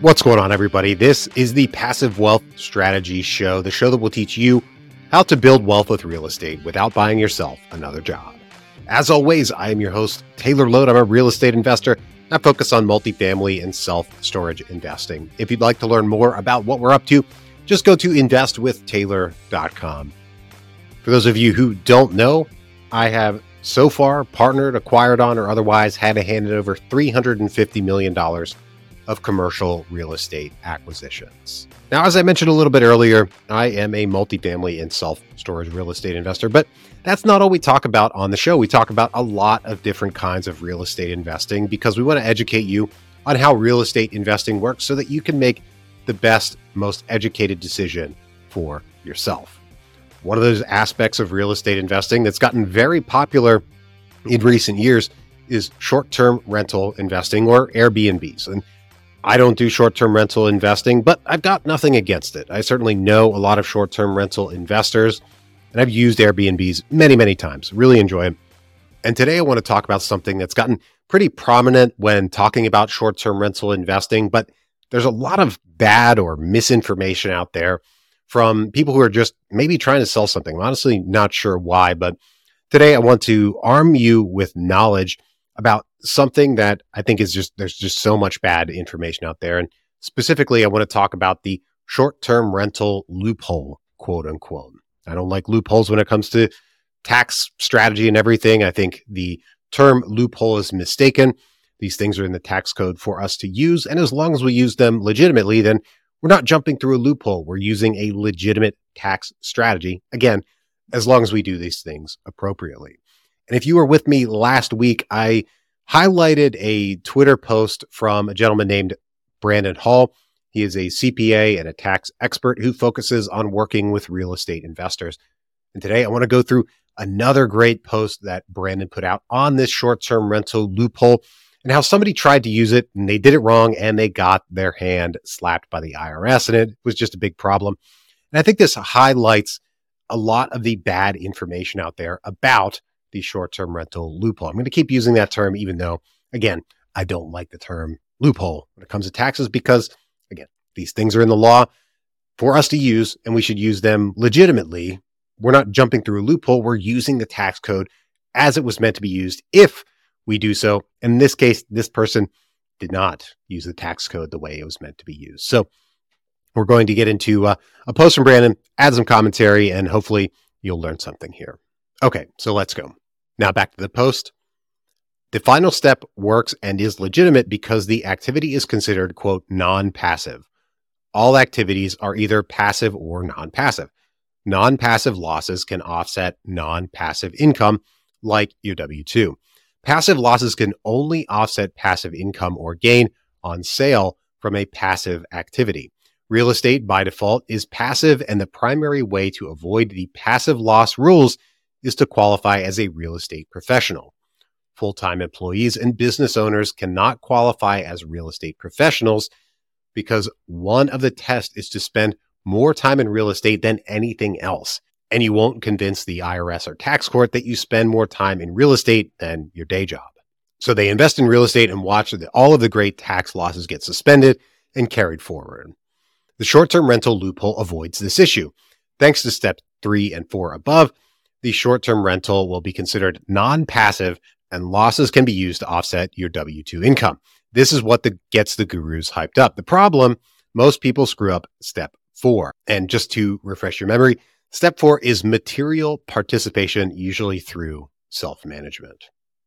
What's going on, everybody? This is the Passive Wealth Strategy Show, the show that will teach you how to build wealth with real estate without buying yourself another job. As always, I am your host, Taylor Loht. I'm a real estate investor. I focus on multifamily and self storage investing. If you'd like to learn more about what we're up to, just go to investwithtaylor.com. For those of you who don't know, I have so far partnered, acquired on, or otherwise had to hand in over $350 million of commercial real estate acquisitions. Now, as I mentioned a little bit earlier, I am a multifamily and self storage real estate investor, but that's not all we talk about on the show. We talk about a lot of different kinds of real estate investing because we want to educate you on how real estate investing works so that you can make the best, most educated decision for yourself. One of those aspects of real estate investing that's gotten very popular in recent years is short term rental investing or Airbnbs. And I don't do short term rental investing, but I've got nothing against it. I certainly know a lot of short term rental investors, and I've used Airbnbs many, many times. Really enjoy them. And today I want to talk about something that's gotten pretty prominent when talking about short term rental investing, but there's a lot of bad or misinformation out there from people who are just maybe trying to sell something. I'm honestly not sure why, but today I want to arm you with knowledge about something that I think is just there's just so much bad information out there. And specifically, I want to talk about the short term rental loophole, quote unquote. I don't like loopholes when it comes to tax strategy and everything. I think the term loophole is mistaken. These things are in the tax code for us to use. And as long as we use them legitimately, then we're not jumping through a loophole. We're using a legitimate tax strategy. Again, as long as we do these things appropriately. And if you were with me last week, I highlighted a Twitter post from a gentleman named Brandon Hall. He is a CPA and a tax expert who focuses on working with real estate investors. And today I want to go through another great post that Brandon put out on this short term rental loophole and how somebody tried to use it and they did it wrong and they got their hand slapped by the IRS. And it was just a big problem. And I think this highlights a lot of the bad information out there about the short term rental loophole. I'm going to keep using that term, even though, again, I don't like the term loophole when it comes to taxes because, again, these things are in the law for us to use and we should use them legitimately. We're not jumping through a loophole. We're using the tax code as it was meant to be used if we do so. In this case, this person did not use the tax code the way it was meant to be used. So we're going to get into uh, a post from Brandon, add some commentary, and hopefully you'll learn something here. Okay, so let's go. Now back to the post. The final step works and is legitimate because the activity is considered, quote, non passive. All activities are either passive or non passive. Non passive losses can offset non passive income, like your W 2. Passive losses can only offset passive income or gain on sale from a passive activity. Real estate, by default, is passive, and the primary way to avoid the passive loss rules is to qualify as a real estate professional. Full time employees and business owners cannot qualify as real estate professionals because one of the tests is to spend more time in real estate than anything else. And you won't convince the IRS or tax court that you spend more time in real estate than your day job. So they invest in real estate and watch that all of the great tax losses get suspended and carried forward. The short term rental loophole avoids this issue. Thanks to step three and four above, the short term rental will be considered non passive and losses can be used to offset your W 2 income. This is what the, gets the gurus hyped up. The problem most people screw up step four. And just to refresh your memory, step four is material participation, usually through self management.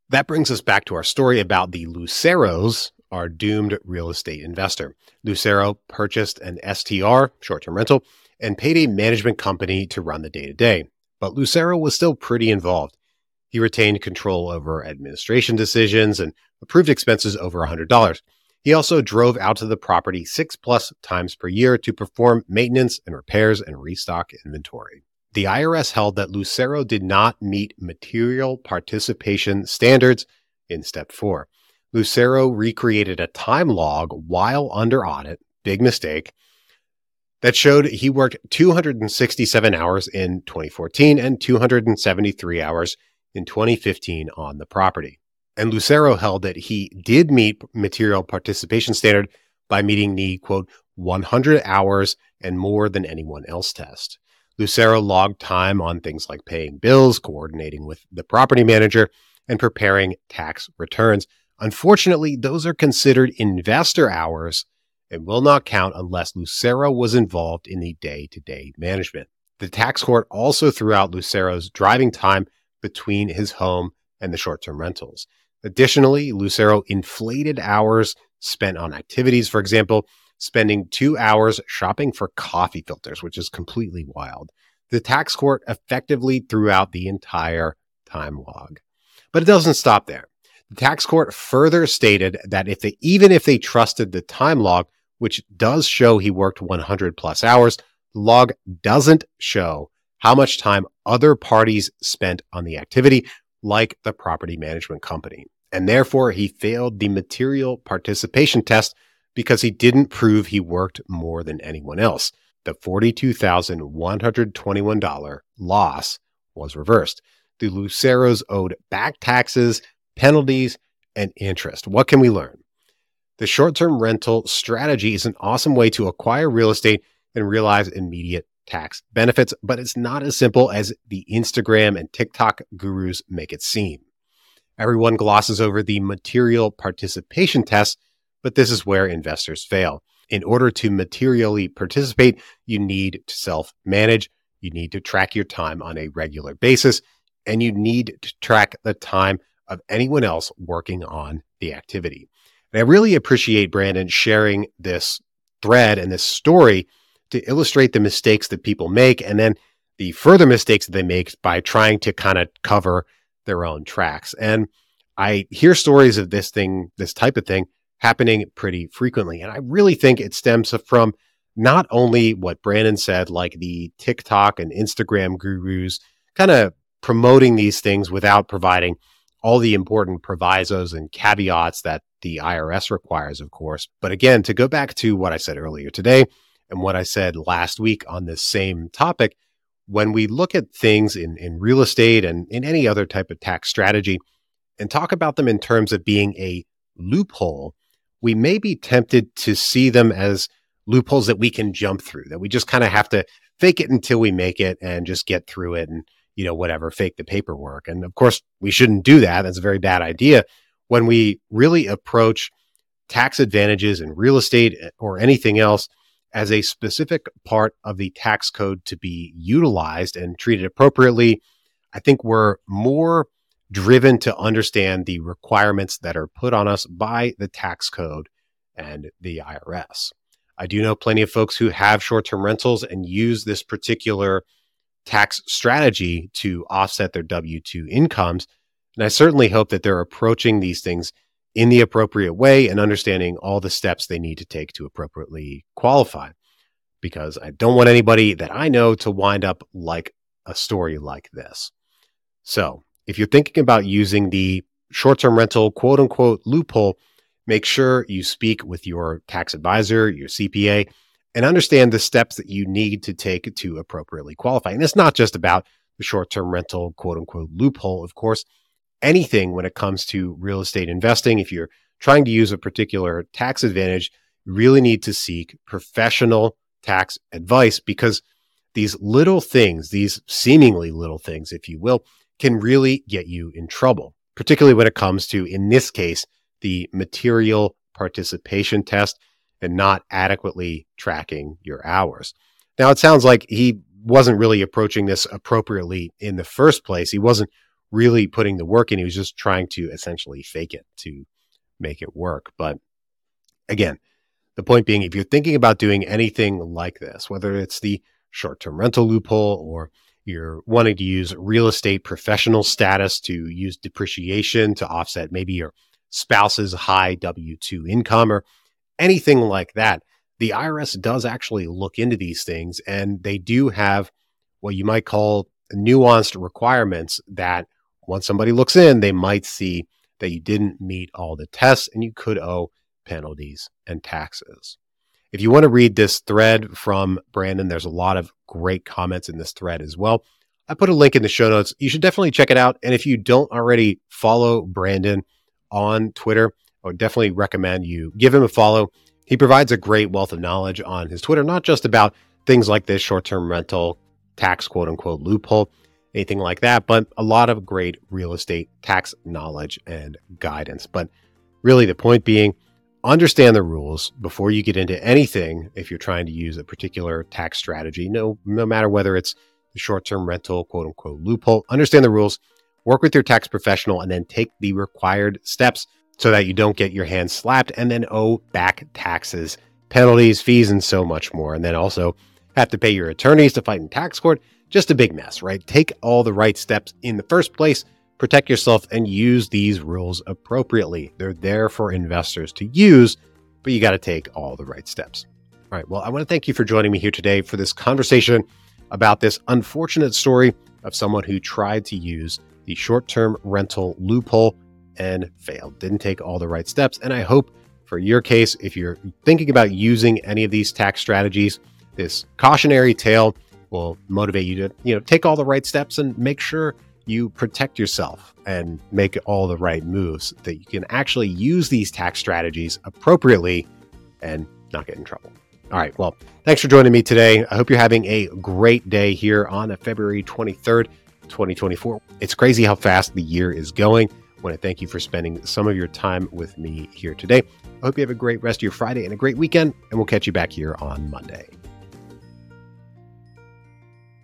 That brings us back to our story about the Luceros, our doomed real estate investor. Lucero purchased an STR, short term rental, and paid a management company to run the day to day but Lucero was still pretty involved. He retained control over administration decisions and approved expenses over $100. He also drove out to the property six plus times per year to perform maintenance and repairs and restock inventory. The IRS held that Lucero did not meet material participation standards in step four. Lucero recreated a time log while under audit, big mistake, that showed he worked 267 hours in 2014 and 273 hours in 2015 on the property. And Lucero held that he did meet material participation standard, by meeting the quote 100 hours and more than anyone else test. Lucero logged time on things like paying bills, coordinating with the property manager, and preparing tax returns. Unfortunately, those are considered investor hours and will not count unless Lucero was involved in the day to day management. The tax court also threw out Lucero's driving time between his home and the short term rentals. Additionally, Lucero inflated hours spent on activities, for example, spending two hours shopping for coffee filters, which is completely wild. The tax court effectively threw out the entire time log. But it doesn't stop there. The tax court further stated that if they, even if they trusted the time log, which does show he worked 100 plus hours, the log doesn't show how much time other parties spent on the activity, like the property management company. And therefore, he failed the material participation test because he didn't prove he worked more than anyone else. The $42,121 loss was reversed. The Luceros owed back taxes, penalties, and interest. What can we learn? The short term rental strategy is an awesome way to acquire real estate and realize immediate tax benefits, but it's not as simple as the Instagram and TikTok gurus make it seem. Everyone glosses over the material participation test, but this is where investors fail. In order to materially participate, you need to self manage, you need to track your time on a regular basis, and you need to track the time of anyone else working on the activity. And I really appreciate Brandon sharing this thread and this story to illustrate the mistakes that people make and then the further mistakes that they make by trying to kind of cover their own tracks. And I hear stories of this thing, this type of thing happening pretty frequently. And I really think it stems from not only what Brandon said, like the TikTok and Instagram gurus kind of promoting these things without providing all the important provisos and caveats that the IRS requires, of course. But again, to go back to what I said earlier today and what I said last week on this same topic, when we look at things in, in real estate and in any other type of tax strategy and talk about them in terms of being a loophole, we may be tempted to see them as loopholes that we can jump through, that we just kind of have to fake it until we make it and just get through it and, you know, whatever, fake the paperwork. And of course, we shouldn't do that. That's a very bad idea when we really approach tax advantages in real estate eh, or anything else as a specific part of the tax code to be utilized and treated appropriately, I think we're more driven to understand the requirements that are put on us by the tax code and the IRS. I do know plenty of folks who have short term rentals and use this particular tax strategy to offset their W 2 incomes. And I certainly hope that they're approaching these things in the appropriate way and understanding all the steps they need to take to appropriately qualify. Because I don't want anybody that I know to wind up like a story like this. So, if you're thinking about using the short term rental quote unquote loophole, make sure you speak with your tax advisor, your CPA, and understand the steps that you need to take to appropriately qualify. And it's not just about the short term rental quote unquote loophole, of course anything when it comes to real estate investing. If you're trying to use a particular tax advantage, you really need to seek professional tax advice because these little things, these seemingly little things, if you will, can really get you in trouble, particularly when it comes to, in this case, the material participation test and not adequately tracking your hours. Now, it sounds like he wasn't really approaching this appropriately in the first place. He wasn't really putting the work in. He was just trying to essentially fake it to make it work. But again, the point being, if you're thinking about doing anything like this, whether it's the short term rental loophole or you're wanting to use real estate professional status to use depreciation to offset maybe your spouse's high W 2 income or anything like that, the IRS does actually look into these things and they do have what you might call nuanced requirements that once somebody looks in, they might see that you didn't meet all the tests and you could owe penalties and taxes. If you want to read this thread from Brandon, there's a lot of great comments in this thread as well. I put a link in the show notes. You should definitely check it out. And if you don't already follow Brandon on Twitter, I would definitely recommend you give him a follow. He provides a great wealth of knowledge on his Twitter, not just about things like this short term rental tax quote unquote loophole, anything like that, but a lot of great real estate tax knowledge and guidance. But really, the point being, understand the rules before you get into anything if you're trying to use a particular tax strategy, no, no matter whether it's the short term rental quote unquote loophole, understand the rules, work with your tax professional, and then take the required steps so that you don't get your hands slapped and then owe back taxes, penalties, fees, and so much more. And then also have to pay your attorneys to fight in tax court. Just a big mess, right? Take all the right steps in the first place, protect yourself, and use these rules appropriately. They're there for investors to use, but you got to take all the right steps. All right. Well, I want to thank you for joining me here today for this conversation about this unfortunate story of someone who tried to use the short term rental loophole and failed. Didn't take all the right steps. And I hope for your case, if you're thinking about using any of these tax strategies, this cautionary tale will motivate you to, you know, take all the right steps and make sure you protect yourself and make all the right moves that you can actually use these tax strategies appropriately and not get in trouble. All right. Well, thanks for joining me today. I hope you're having a great day here on February 23rd, 2024. It's crazy how fast the year is going I want to thank you for spending some of your time with me here today. I hope you have a great rest of your Friday and a great weekend, and we'll catch you back here on Monday.